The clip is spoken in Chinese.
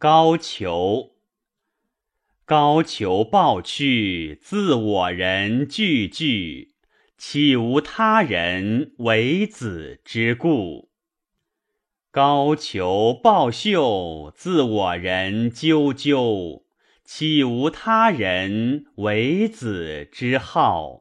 高俅。高俅抱去，自我人句句，岂无他人为子之故？高俅抱袖，自我人啾啾，岂无他人为子之好？